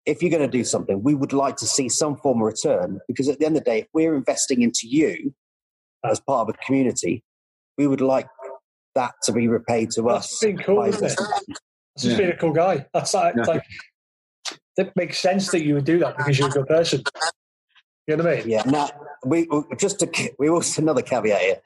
if you're going to do something we would like to see some form of return because at the end of the day if we're investing into you as part of a community we would like that to be repaid to That's us been cool, isn't it? investment. It's just Yeah. being a cool guy. That's like, Yeah. like it makes sense that you would do that because you're a good person. You know what I mean? Yeah. Now, we just to we also another caveat here.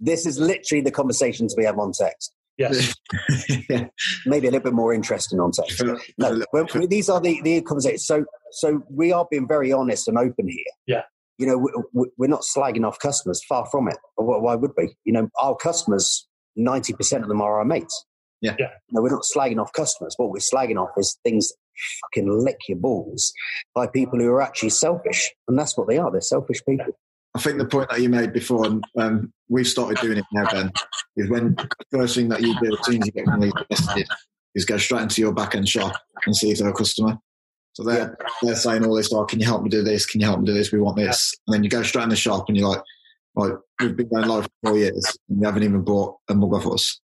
This is literally the conversations we have on text. Yes. yeah. Maybe a little bit more interesting on text. No, well, these are the the conversations. So so we are being very honest and open here. Yeah. You know, we- we, we're not slagging off customers. Far from it. Why why would we? You know, our customers, ninety percent of them are our mates. Yeah. Yeah. No, we're not slagging off customers. What we're slagging off is things that fucking lick your balls by people who are actually selfish, and that's what they are. They're selfish people. I think the point that you made before, and um, we've started doing it now, Ben, is when the first thing that you do as soon as you get one of these is go straight into your back end shop and see if they're a customer. So they're they're saying all this, like, can you help me do this? Can you help me do this? We want this. And then you go straight in the shop and you're like, like, we've been going live for four years and you haven't even bought a mug off us.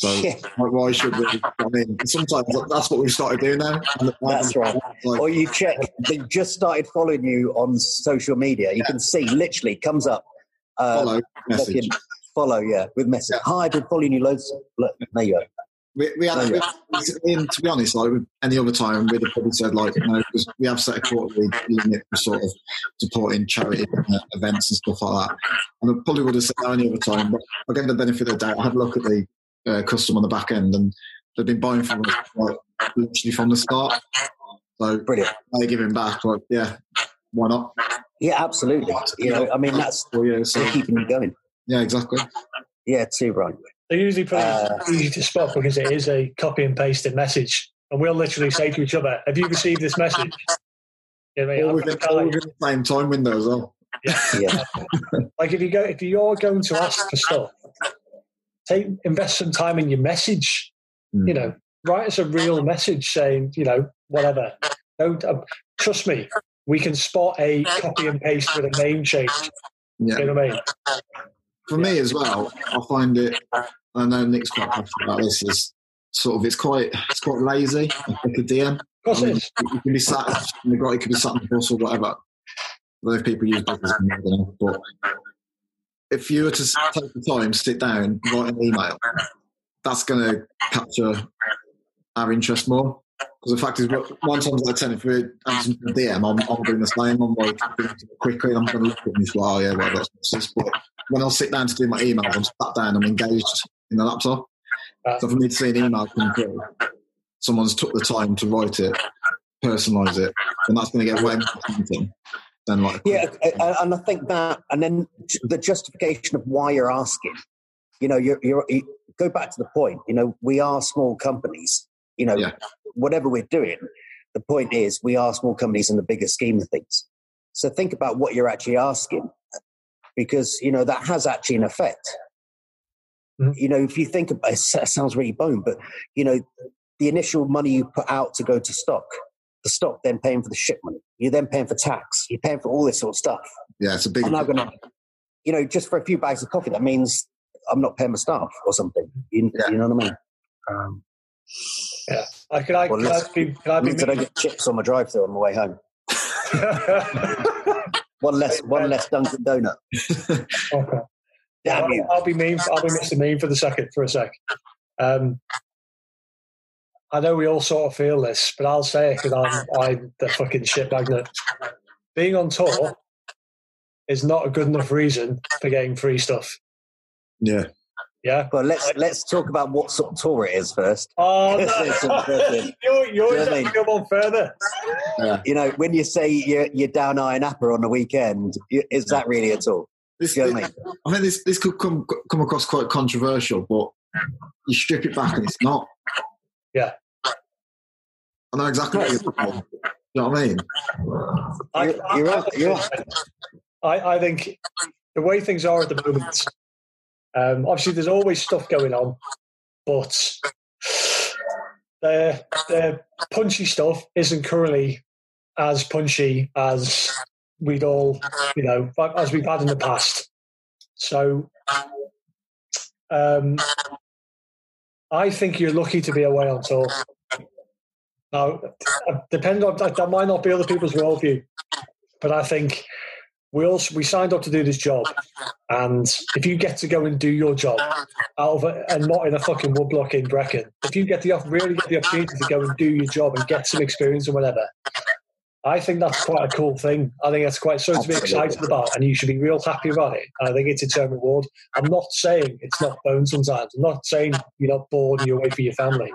So Yeah. like, why should we? I mean, sometimes that's what we've started doing now. That's right. Like, Or you check, they just started following you on social media. You can see literally comes up. Uh, follow message. follow, yeah, with message. Hi, I've been following you loads. Look, there you go. We, we had, Oh, yeah. we, and to be honest, like any other time, we'd have probably said like, you know, because we have set a quarterly limit for sort of supporting charity uh, events and stuff like that. And I probably would have said that any other time, but I gave the benefit of the doubt. I had a look at the uh, custom on the back end, and they've been buying from us like literally from the start. So Brilliant. they're giving back. Like, yeah, why not? Yeah, absolutely. You know, I mean, that's Four years. So, they're keeping you going. yeah, exactly. Yeah, too right. They're usually pretty Uh, easy to spot because it is a copy and pasted message. And we'll literally say to each other, Have you received this message? You know what I mean? All I'm within, all within the same time window as well. Yeah, like if you go if you're going to ask for stuff, take invest some time in your message. Mm. You know, write us a real message saying, you know, whatever. Don't uh, trust me. We can spot a copy and paste with a name change. Yeah. You know what I mean? for me as well, I find it. I know Nick's quite passionate about this. Is sort of it's quite it's quite lazy. Like a DM. Of course I it mean, is. you can be sat you can be sat in the bus or whatever. Those people use buses, I don't know. But if you were to take the time, sit down, write an email, that's going to capture our interest more. Because the fact is, one times out of ten, if we're answering a DM, I'm, I'm doing the same. I'm like quickly, I'm going to look at this. Well, oh, yeah, well, that's this. But when I'll sit down to do my emails, I'm sat down, I'm engaged in the laptop. So for me to see an email come through, someone's took the time to write it, personalise it, and that's going to get way more attention than like yeah, and I think that, and then the justification of why you're asking. You know, you're, you're you go back to the point. You know, we are small companies. You know, Yeah. whatever we're doing, the point is we are small companies in the bigger scheme of things. So think about what you're actually asking, because you know that has actually an effect. Mhm. You know, if you think about it, sounds really bone, but you know, the initial money you put out to go to stock, the stock then paying for the shipment, you're then paying for tax, you're paying for all this sort of stuff. yeah, it's a big. I'm not going to, you know, just for a few bags of coffee, that means I'm not paying my staff or something. You, Yeah. you know what I mean? Um, I can I, Well, can I let's- be can I be means I don't get chips on my drive-through on the way home. okay. One less, one less Dunkin' Donut. Damn I'll, you! I'll be mean. I'll be Mr. Mean for the second for a sec. Um, I know we all sort of feel this, but I'll say it because I'm, I'm the fucking shit magnet. Being on tour is not a good enough reason for getting free stuff. yeah, Yeah. Well, let's let's talk about what sort of tour it is first. Oh no! you're you're Do you know what I mean? them on further. You know, when you say you're, you're down Ayia Napa on the weekend, is that really at all? this, Do you know what I mean? I think this this could come come across quite controversial, but you strip it back and it's not. Yeah. I know exactly what you're saying. You know what I mean? I, I- you're I- right, you're I, I think the way things are at the moment, um, obviously there's always stuff going on, but the, the punchy stuff isn't currently as punchy as we'd all, you know, as we've had in the past. So um, I think you're lucky to be away on tour. Now, uh, depending on that, might not be other people's worldview, but I think we also we signed up to do this job, and if you get to go and do your job out of a, and not in a fucking woodblock in Brecon, if you get the really get the opportunity to go and do your job and get some experience and whatever, I think that's quite a cool thing. I think that's quite something to be excited about, and you should be real happy about it. And I think it's a own reward. I'm not saying it's not fun sometimes. I'm not saying you're not bored and you're away for your family,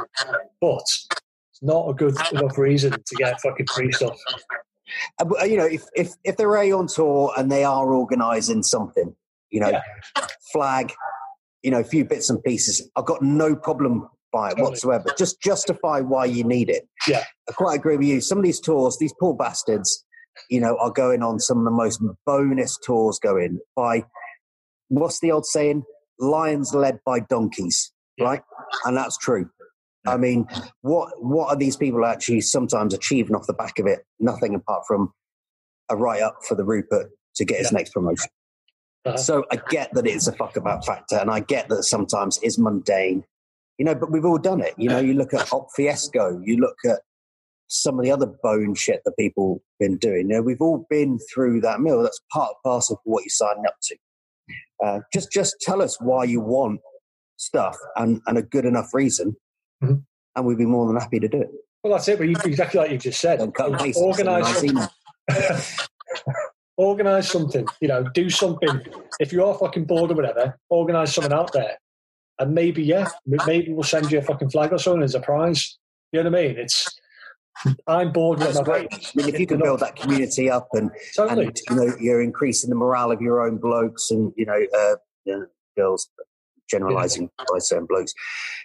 but it's not a good enough reason to get fucking free stuff. Uh, uh, you know, if, if, if they're A on tour and they are organising something, you know, Yeah. flag, you know, a few bits and pieces, I've got no problem by it Totally. whatsoever. Just justify why you need it. Yeah. I quite agree with you. Some of these tours, these poor bastards, you know, are going on some of the most bonus tours going by, what's the old saying? Lions led by donkeys, Yeah. right? And that's true. I mean, what what are these people actually sometimes achieving off the back of it? Nothing apart from a write up for the Rupert to get his Yeah. next promotion. Uh-huh. So I get that it's a fuck about factor, and I get that sometimes it's mundane, you know. But we've all done it. You know, you look at Op Fiasco, you look at some of the other bone shit that people've been doing. You know, we've all been through that mill. That's part and parcel of what you're signing up to. Uh, just just tell us why you want stuff and, and a good enough reason, Mhm. and we'd be more than happy to do it. Well, that's it. But you, exactly like you just said, Don't cut and paste and send a organize nice something. organize something. You know, do something. If you are fucking bored or whatever, organize something out there, and maybe yeah, maybe we'll send you a fucking flag or something as a prize. You know what I mean? It's I'm bored with That's my great. I mean, if you can build that community up and Totally. and you know you're increasing the morale of your own blokes and you know uh, you know, girls generalizing by certain blokes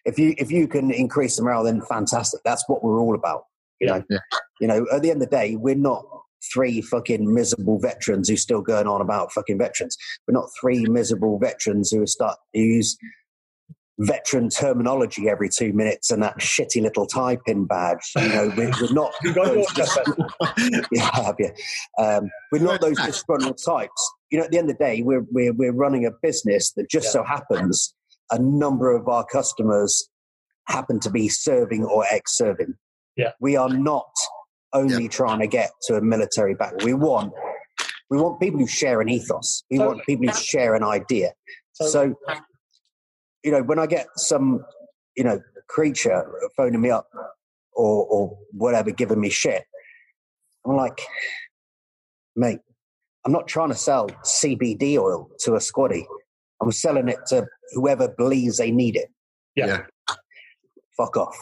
if you if you can increase the morale then fantastic that's what we're all about you know Yeah. you know at the end of the day we're not three fucking miserable veterans who still going on about fucking veterans we're not three miserable veterans who start who use veteran terminology every two minutes and that shitty little tie-pin badge you know we're, we're not You got yours, those Jeff. yeah. Um, we're not those disgruntled types. You know, at the end of the day, we're we're we're running a business that just Yeah. so happens a number of our customers happen to be serving or ex-serving. Yeah. we are not only trying to get to a military battle. We want we want people who share an ethos. We want people who share an idea. Totally. So, you know, when I get some, you know, creature phoning me up or, or whatever, giving me shit, I'm like, mate, I'm not trying to sell CBD oil to a squaddy. I'm selling it to whoever believes they need it. Yeah. Yeah. Fuck off.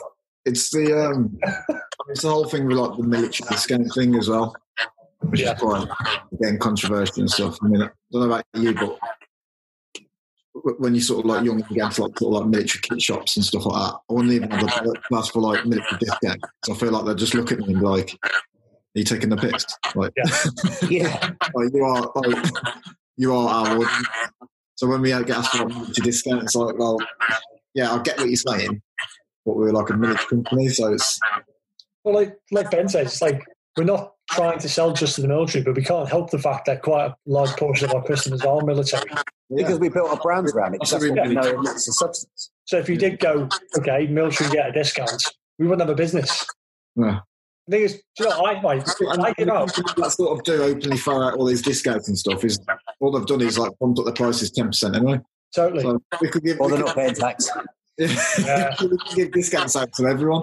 It's the um, it's the whole thing with like the military discount thing as well, which Yeah. is quite getting controversial and stuff. I mean, I don't know about you, but w- when you sort of like young again to like sort of like military kit shops and stuff like that, I wouldn't even have a class for like military discount. So I feel like they'll just look at me and be like, "Are you taking the piss? Like, Yeah. like you are like you are our audience. So when we get asked for a military discount, it's like, well, yeah, I get what you're saying, but we're like a military company, so it's Well, like like Ben says, it's like we're not trying to sell just to the military, but we can't help the fact that quite a large portion of our customers are military. Because we built our brand around it. 'cause That's what Yeah. it's a substance. So if you did go, okay, military get a discount, we wouldn't have a business. Yeah. The thing is, do you know, I like And I give out. that sort of do openly throw out all these discounts and stuff is all they've done is like bumped up the prices ten percent anyway. Totally. So we could give, Or we they're could, not paying tax. Yeah. give discounts out to everyone,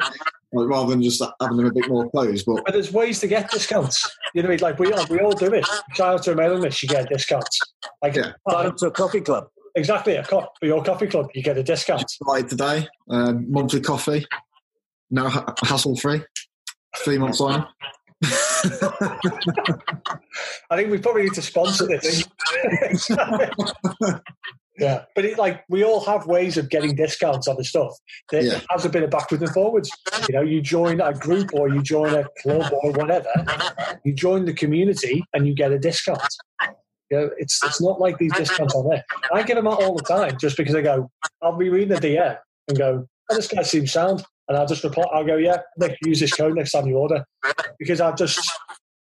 like, rather than just having them a bit more closed. But But there's ways to get discounts. You know what I mean? Like we all, we all do it. Shout out to a mailing list, you get a discount. Like Yeah. Sign up to a coffee club. exactly a co- for your coffee club, you get a discount. started today, um, monthly coffee, no ha- hassle free, three months on. I think we probably need to sponsor this. yeah, but it, like we all have ways of getting discounts on the stuff. There Yeah. has a bit of backwards and forwards. You know, you join a group or you join a club or whatever. You join the community and you get a discount. You know, it's it's not like these discounts are there. I get them out all the time just because I go. I'll be reading the DM and go, "Oh, this guy seems sound," and I'll just reply. I'll go, "Yeah, Nick, use this code next time you order," because I've just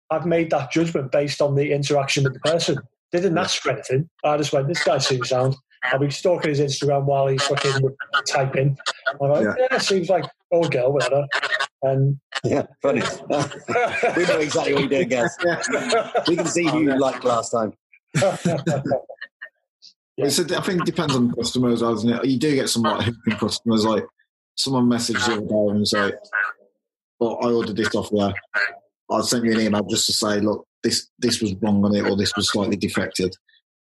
I've made that judgment based on the interaction with the person. They didn't ask for anything. I just went, this guy seems sound. I'll be stalking his Instagram while he's fucking typing. I'm like, Yeah. yeah, seems like old girl, whatever. And Yeah, funny. we know exactly what you're doing, guys. We can see oh, who you liked last time. It's a, I think it depends on customers, doesn't it? You do get some like hooping customers, like someone messaged you and was like, "Well, I ordered this off there. I sent you an email just to say, look, this this was wrong on it, or this was slightly defected."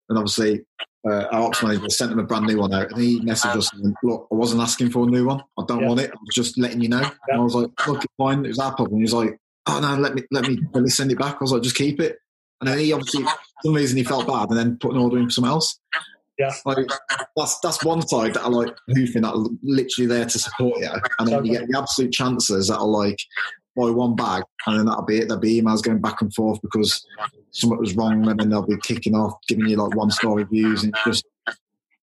And obviously, uh, our ops manager sent him a brand new one out, and he messaged us, and, "Look, I wasn't asking for a new one. I don't Yeah. want it. I was just letting you know." Yeah. And I was like, "Look, it's fine. It was our problem." He was like, "Oh no, let me let me let me send it back." I was like, "Just keep it." And then he obviously, for some reason, he felt bad, and then put an order in for something else. Yeah. Like that's that's one side that I like hoofing that are literally there to support you, and then you get the absolute chances that are like buy one bag, and then that'll be it. There'll be emails going back and forth because something was wrong, and then they'll be kicking off, giving you like one star reviews, and just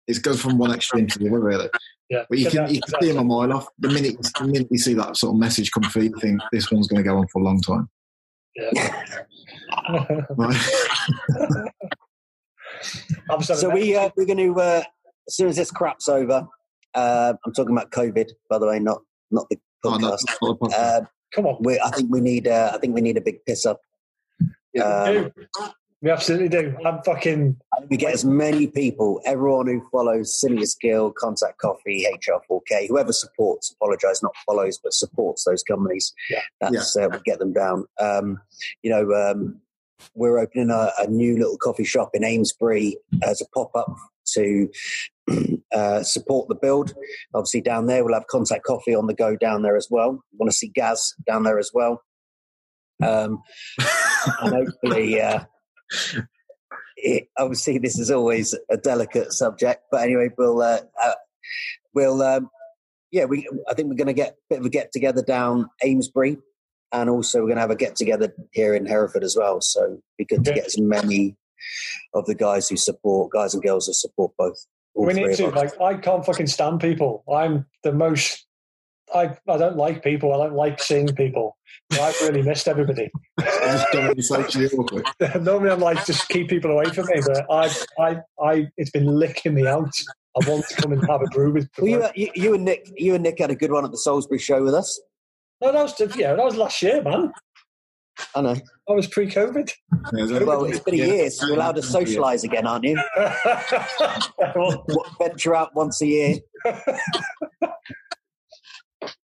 it goes from one extreme to the other, really. Yeah. But you can, you can see them a mile off. The minute, the minute you see that sort of message come through, you think this one's going to go on for a long time. Yeah. Right? I'm just So we uh, we're going to uh, as soon as this crap's over. Uh, I'm talking about COVID, by the way, not not the Oh, no, not a podcast. Come on. we, I think we need uh, I think we need a big piss up. we Um, do. We absolutely do. I'm fucking. I think we get as many people, everyone who follows Sin Eaters Guild, Contact Coffee, HR4K, whoever supports, apologise, not follows, but supports those companies. Yeah. That's uh, we get them down. Um, you know, um, we're opening a, a new little coffee shop in Amesbury as a pop up to uh, support the build. Obviously, down there we'll have Contact Coffee on the go down there as well. Want to see Gaz down there as well. Um, and hopefully, uh, it, obviously, this is always a delicate subject. But anyway, we'll uh, uh, we'll um, yeah, we I think we're going to get a bit of a get together down Amesbury, and also we're going to have a get together here in Hereford as well. So be good to get as many of the guys who support guys and girls who support both. all we need to. Like, I can't fucking stand people. I'm the most. I, I don't like people. I don't like seeing people. I've really missed everybody. I just don't want to be socially awkward. Normally, I'm like just keep people away from me, but I, I, I, it's been licking me out. I want to come and have a brew with. Well, you, you, you and Nick, you and Nick had a good one at the Salisbury show with us. no, that was yeah, that was last year, man. I know. I was pre-COVID. Well, it's been a year, so you're allowed to socialise again, aren't you? Well, venture out once a year.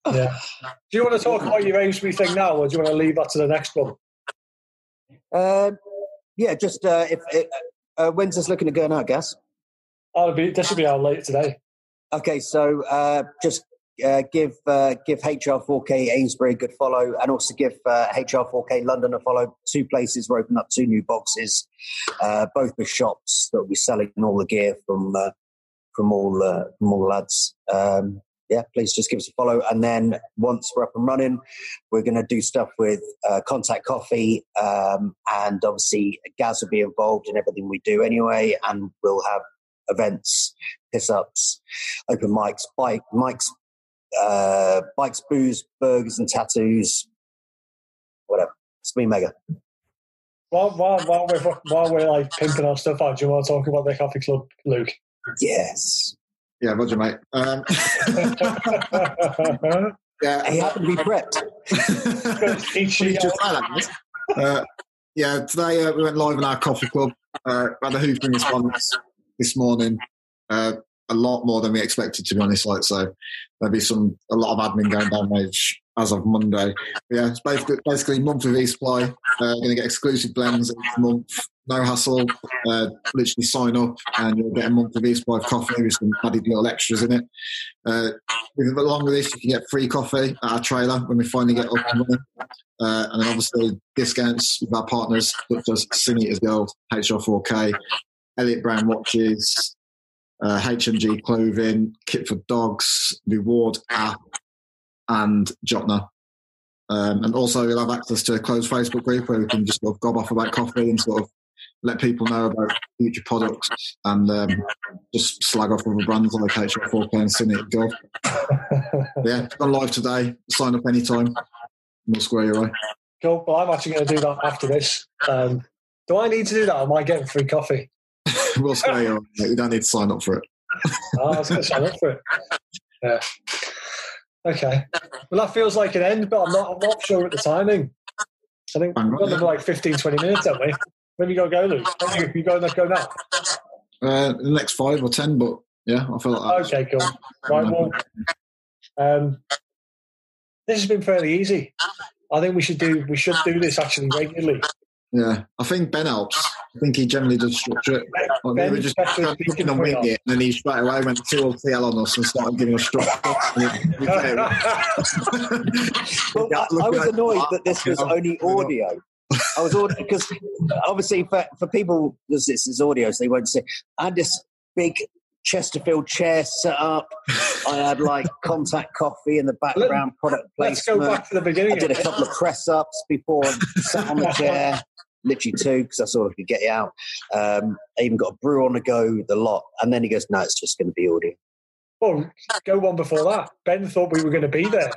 yeah. Do you want to talk about your Amesbury thing now, or do you want to leave that to the next one? Um, yeah, just uh, if uh, uh, when's this looking to go now, Gaz? I'll be. This will be out later today. Okay, so uh, just uh, give uh, give HR4K Amesbury a good follow, and also give uh, HR4K London a follow. Two places we're opening up two new boxes, uh, both with shops that will be selling all the gear from uh, from all from all the lads. Um, yeah, please just give us a follow, and then once we're up and running, we're going to do stuff with uh, Contact Coffee, um, and obviously Gaz will be involved in everything we do anyway, and we'll have events, piss ups, open mics, bike mics, uh, bikes, booze, burgers, and tattoos, whatever. It's been mega. While, while, while we're while we're like pimping our stuff out, do you want to talk about the coffee club, Luke? Yes. Yeah, Roger, mate. Um, yeah, He happened to be prepped. Eat shit Just like that, uh, yeah, today uh, we went live in our coffee club. Uh, had a hooping response this morning. Uh, a lot more than we expected, to be honest. Like so, there'll be some a lot of admin going down age as of Monday. But yeah, it's basically basically of e-supply. Uh, going to get exclusive blends each month. No hassle. Uh, literally sign up and you'll get a month of e-supply of coffee with some added little extras in it. Uh, with, along with this, you can get free coffee at our trailer when we finally get up and running. Uh, and then obviously discounts with our partners such as Sin Eaters Guild, HR4K, Elliot Brown Watches, uh, HMG Clothing, Kit for Dogs, Reward app, and Jöttnar. Um, and also we'll have access to a closed Facebook group where we can just sort of gob off about coffee and sort of let people know about future products and um, just slag off other brands like HR4K and as Gold. yeah, it's gone live today. Sign up anytime. We'll square you away. Cool. Well, I'm actually going to do that after this. Um, do I need to do that? Or am I getting free coffee? we'll stay on. mate. You don't need to sign up for it. Oh, I was going to sign up for it. Yeah. Okay. Well, that feels like an end, but I'm not. I'm not sure at the timing. I think we've got like 15, 20 minutes, haven't we? When you got to go, Luke? You, you go, go now. Uh, the next five or ten, but yeah, I feel like that. Okay, cool. Right, well, um, this has been fairly easy. I think we should do we should do this actually regularly. Yeah, I think Ben helps. I think he generally does structure it. Ben were just speaking and wing it, and then he straight away went two or TL on us and started giving us structure. We get it. Well, I, I was annoyed that this was only audio. I was audio because obviously for, for people this is audio, so they won't see. I had this big Chesterfield chair set up. I had like contact coffee in the background, product placement. Let's go back to the beginning. I did a couple of press ups before I sat on the chair. Literally two because I all I could get you out. Um, I even got a brew on the go, the lot, and then he goes, "No, it's just going to be audio." Well, go one before that. Ben thought we were going to be there.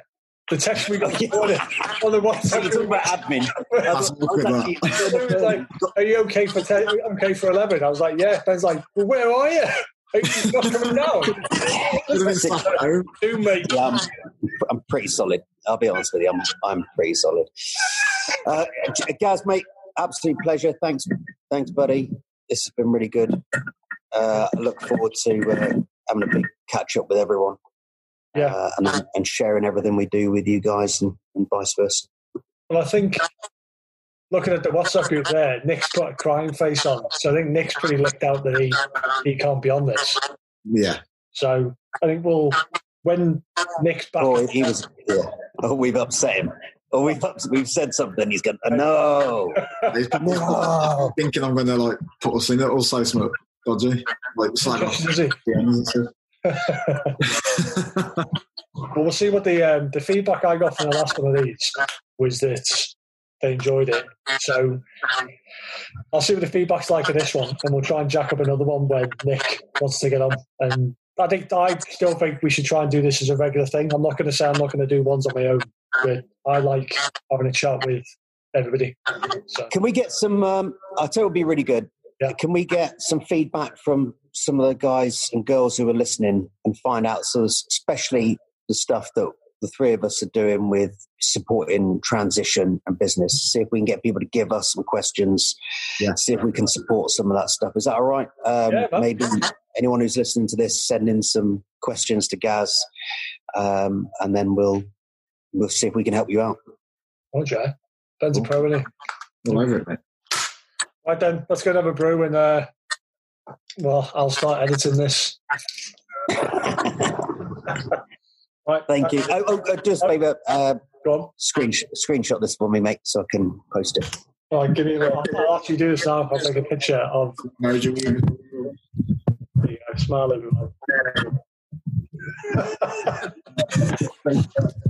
The text we got it, on the WhatsApp. talking about admin. That's look at that. It was like, "Are you okay for ten, okay for eleven?" I was like, "Yeah." Ben's like, "Well, where are you? Not coming down?" Could've been sat at home. Do mate. Yeah, I'm, I'm pretty solid. I'll be honest with you. I'm, I'm pretty solid. Uh, Gaz, mate, absolute pleasure. Thanks, thanks, buddy. This has been really good. Uh, I look forward to uh, having a big catch up with everyone. Yeah. uh, and, and sharing everything we do with you guys, and, and vice versa. Well, I think looking at the WhatsApp group there, Nick's got a crying face on. So I think Nick's pretty licked out that he, he can't be on this. Yeah. So I think we'll, when Nick's back, Oh, he was. Yeah. Oh, we've upset him. Oh, we've we've said something. He's going. no, He's no. thinking I'm going to like put us in it or say something dodgy, like slag off Does he? the ends and stuff. Well, we'll see what the um, the feedback I got from the last one of these was that they enjoyed it. So I'll see what the feedback's like for this one, and we'll try and jack up another one when Nick wants to get on. And I think I still think we should try and do this as a regular thing. I'm not going to say I'm not going to do ones on my own, but I like having a chat with everybody. So Can we get some? Um, I tell you, it'd be really good. Yeah. Can we get some feedback from some of the guys and girls who are listening and find out, so especially the stuff that the three of us are doing with supporting transition and business. See if we can get people to give us some questions. Yeah. See if we can support some of that stuff. Is that all right? Um, Yeah, maybe anyone who's listening to this, send in some questions to Gaz, um, and then we'll we'll see if we can help you out. Okay. Jay, Ben's a pro, isn't he? All over it, mate. Right then, let's go and have a brew and uh, well, I'll start editing this. right, Thank you. Oh, oh, oh, just maybe uh, Go on. screenshot, screenshot this for me, mate, so I can post it. All right, give me. I'll, I'll actually do this now. I'll take a picture of Nigel, the uh, smile everyone.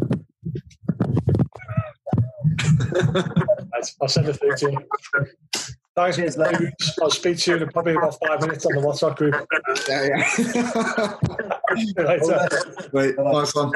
I'll send it through to you. Thanks, mate. I'll speak to you in probably about five minutes on the WhatsApp group. yeah, yeah. Later. Wait, nice one.